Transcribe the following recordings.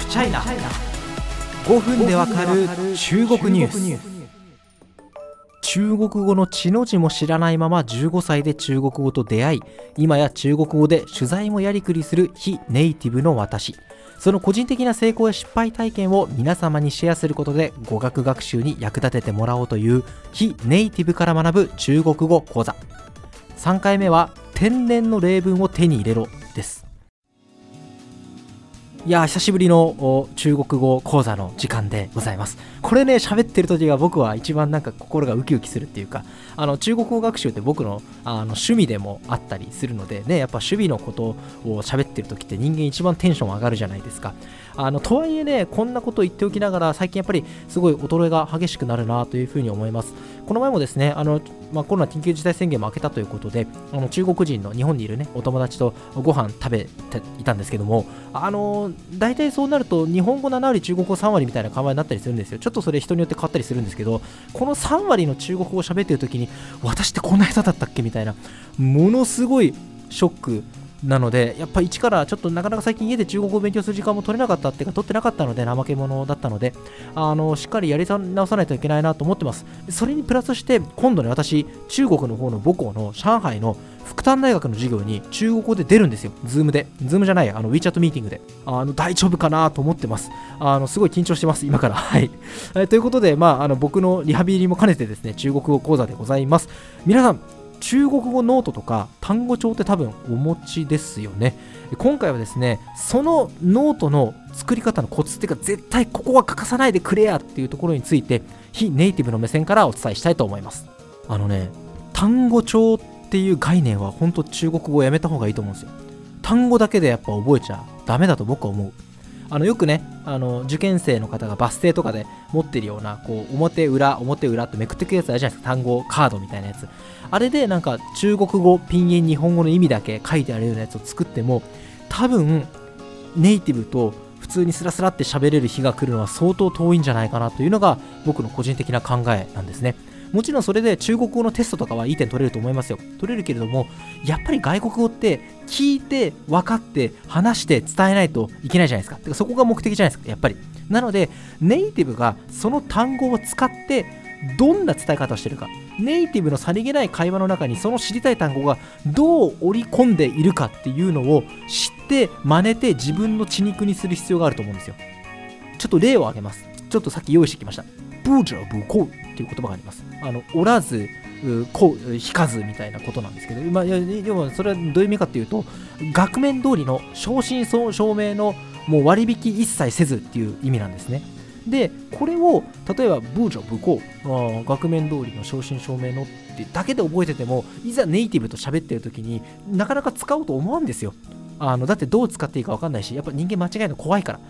フチャイナ5分でわかる中国ニュース。中国語の血の字も知らないまま15歳で中国語と出会い今や中国語で取材もやりくりする非ネイティブの私。その個人的な成功や失敗体験を皆様にシェアすることで語学学習に役立ててもらおうという非ネイティブから学ぶ中国語講座。3回目は天然の例文を手に入れろです。いや久しぶりの中国語講座の時間でございます。これね喋ってる時が僕は一番なんか心がウキウキするっていうかあの中国語学習って僕のあの趣味でもあったりするのでねやっぱ守備のことを喋ってる時って人間一番テンション上がるじゃないですか。あのとはいえねこんなこと言っておきながら最近やっぱりすごい衰えが激しくなるなというふうに思います。この前もですねあのまあ、コロナ緊急事態宣言も明けたということであの中国人の日本にいるねお友達とご飯食べていたんですけどもあの大体そうなると日本語7割中国語3割みたいな考えになったりするんですよ。ちょっとそれ人によって変わったりするんですけどこの3割の中国語を喋ってる時に私ってこんな下手だったっけみたいなものすごいショックなので、やっぱ一からちょっとなかなか最近家で中国語を勉強する時間も取れなかったっていうか、取ってなかったので、怠け者だったので、あのしっかりやり直さないといけないなと思ってます。それにプラスして、今度ね、私、中国の方の母校の上海の復旦大学の授業に中国語で出るんですよ。 Zoom で。 Zoom じゃない、あの WeChat ミーティングで。あの大丈夫かなと思ってます。あのすごい緊張してます、今から。はい。えということで、まあ、あの僕のリハビリも兼ねてですね、中国語講座でございます。皆さん、中国語ノートとか単語帳って多分お持ちですよね。今回はですねそのノートの作り方のコツっていうか絶対ここは欠かさないでくれやっていうところについて非ネイティブの目線からお伝えしたいと思います。あのね単語帳っていう概念は本当中国語をやめた方がいいと思うんですよ。単語だけでやっぱ覚えちゃダメだと僕は思う。あのよくねあの受験生の方がバス停とかで持ってるようなこう表裏表裏ってめくってくるやつあるじゃないですか。単語カードみたいなやつ。あれでなんか中国語ピンイン日本語の意味だけ書いてあるようなやつを作っても多分ネイティブと普通にスラスラって喋れる日が来るのは相当遠いんじゃないかなというのが僕の個人的な考えなんですね。もちろんそれで中国語のテストとかはいい点取れると思いますよ。取れるけれども、やっぱり外国語って聞いて分かって話して伝えないといけないじゃないですか。かそこが目的じゃないですか、やっぱり。なので、ネイティブがその単語を使ってどんな伝え方をしてるか。ネイティブのさりげない会話の中にその知りたい単語がどう織り込んでいるかっていうのを知って真似て自分の血肉にする必要があると思うんですよ。ちょっと例を挙げます。ちょっとさっき用意してきました。ブージャーブコウっていう言葉があります。あの、おらず、こう、引かずみたいなことなんですけど、まあ、でもそれはどういう意味かっていうと、額面通りの正真正銘のもう割引一切せずっていう意味なんですね。で、これを例えばブージョ、ブコー、額面通りの正真正銘のってだけで覚えてても、いざネイティブと喋ってる時になかなか使おうと思うんですよ。あのだってどう使っていいか分かんないし、やっぱ人間間違えるの怖いから。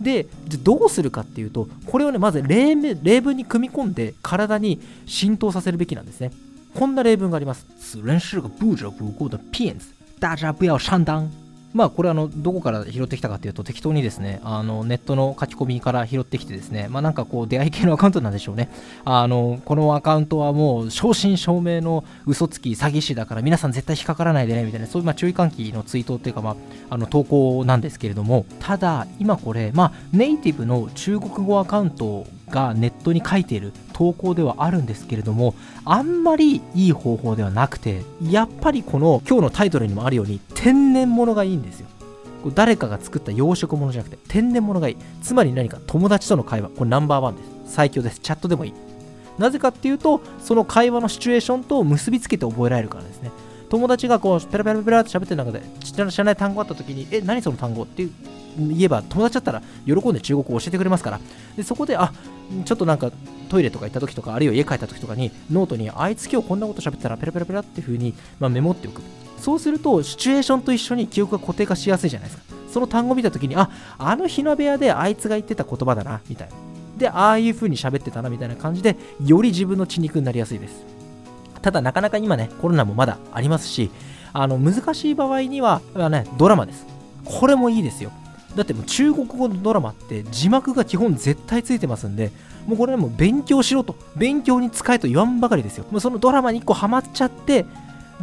で、じゃどうするかっていうと、これをね、まず例例文に組み込んで体に浸透させるべきなんですね。こんな例文があります。此人是个不折不扣的骗子。大家不要上当。まあこれあのどこから拾ってきたかというと適当にですねあのネットの書き込みから拾ってきてですねまあなんかこう出会い系のアカウントなんでしょうね。あのこのアカウントはもう正真正銘の嘘つき詐欺師だから皆さん絶対引っかからないでねみたいなそういうま注意喚起のツイートっていうかまああの投稿なんですけれどもただ今これまあネイティブの中国語アカウントがネットに書いている投稿ではあるんですけれどもあんまりいい方法ではなくてやっぱりこの今日のタイトルにもあるように天然物がいいんですよ。誰かが作った養殖物じゃなくて天然物がいい。つまり何か友達との会話。これナンバーワンです。最強です。チャットでもいい。なぜかっていうとその会話のシチュエーションと結びつけて覚えられるからですね。友達がこうペラペラペラって喋ってる中で知らない単語あった時にえ何その単語って言えば友達だったら喜んで中国語を教えてくれますから。でそこであちょっとなんかトイレとか行った時とかあるいは家帰った時とかにノートにあいつ今日こんなこと喋ったらペラペラペラっていう風に、まあ、メモっておく。そうするとシチュエーションと一緒に記憶が固定化しやすいじゃないですか。その単語を見た時にああの日の部屋であいつが言ってた言葉だなみたいな。でああいう風に喋ってたなみたいな感じでより自分の血肉になりやすいです。ただなかなか今ねコロナもまだありますしあの難しい場合には、ね、ドラマです。これもいいですよ。だってもう中国語のドラマって字幕が基本絶対ついてますんで、もうこれはも勉強しろと、勉強に使えと言わんばかりですよ。もうそのドラマに1個ハマっちゃって、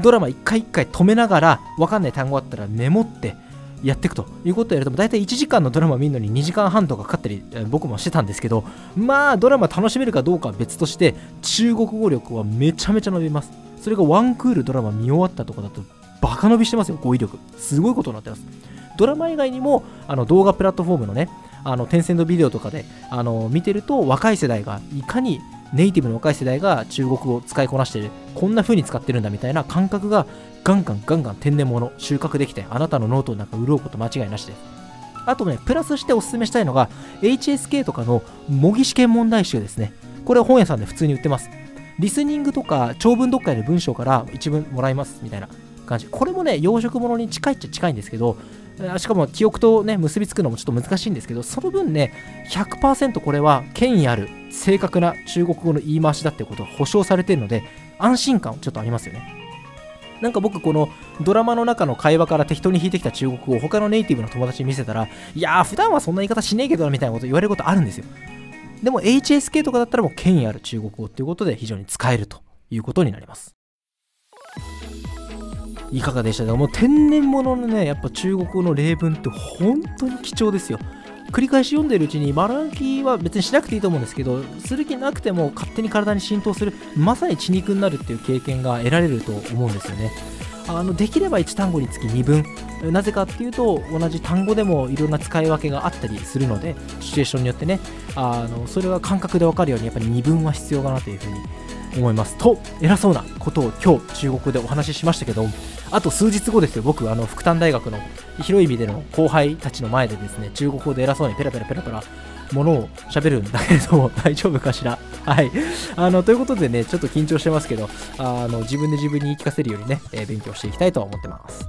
ドラマ1回1回止めながら、わかんない単語あったらメモって、やっていくということをやると大体1時間のドラマ見るのに2時間半とかかかったり僕もしてたんですけどまあドラマ楽しめるかどうかは別として中国語力はめちゃめちゃ伸びます。それがワンクールドラマ見終わったとかだとバカ伸びしてますよ語彙力。すごいことになってます。ドラマ以外にもあの動画プラットフォームのねあのテンセントビデオとかであの見てると若い世代がいかにネイティブの若い世代が中国語を使いこなしてるこんな風に使ってるんだみたいな感覚がガンガンガンガン天然物収穫できてあなたのノートの中潤うこと間違いなしです。あとねプラスしておすすめしたいのが HSK とかの模擬試験問題集ですね。これは本屋さんで普通に売ってます。リスニングとか長文読解の文章から一文もらいますみたいな感じ。これもね養殖物に近いっちゃ近いんですけどしかも記憶とね結びつくのもちょっと難しいんですけどその分ね100%これは権威ある正確な中国語の言い回しだってことが保証されてるので安心感ちょっとありますよね。なんか僕このドラマの中の会話から適当に弾いてきた中国語を他のネイティブの友達に見せたらいやー普段はそんな言い方しねえけどなみたいなこと言われることあるんですよ。でも HSK とかだったらもう権威ある中国語っていうことで非常に使えるということになります。いかがでした？かもう天然物のねやっぱ中国語の例文って本当に貴重ですよ。繰り返し読んでるうちに丸暗記は別にしなくていいと思うんですけどする気なくても勝手に体に浸透するまさに血肉になるっていう経験が得られると思うんですよね。あのできれば1単語につき2分なぜかっていうと同じ単語でもいろんな使い分けがあったりするのでシチュエーションによってねあのそれが感覚で分かるようにやっぱり2分は必要かなというふうに思います。と偉そうなことを今日中国でお話ししましたけどあと数日後ですよ。僕あの福旦大学の広い意味での後輩たちの前でですね中国語で偉そうにペラペラペラペラものを喋るんだけれども 大丈夫かしら？はい。あのということでねちょっと緊張してますけどあの自分で自分に言い聞かせるようにね、えー、勉強していきたいと思ってます。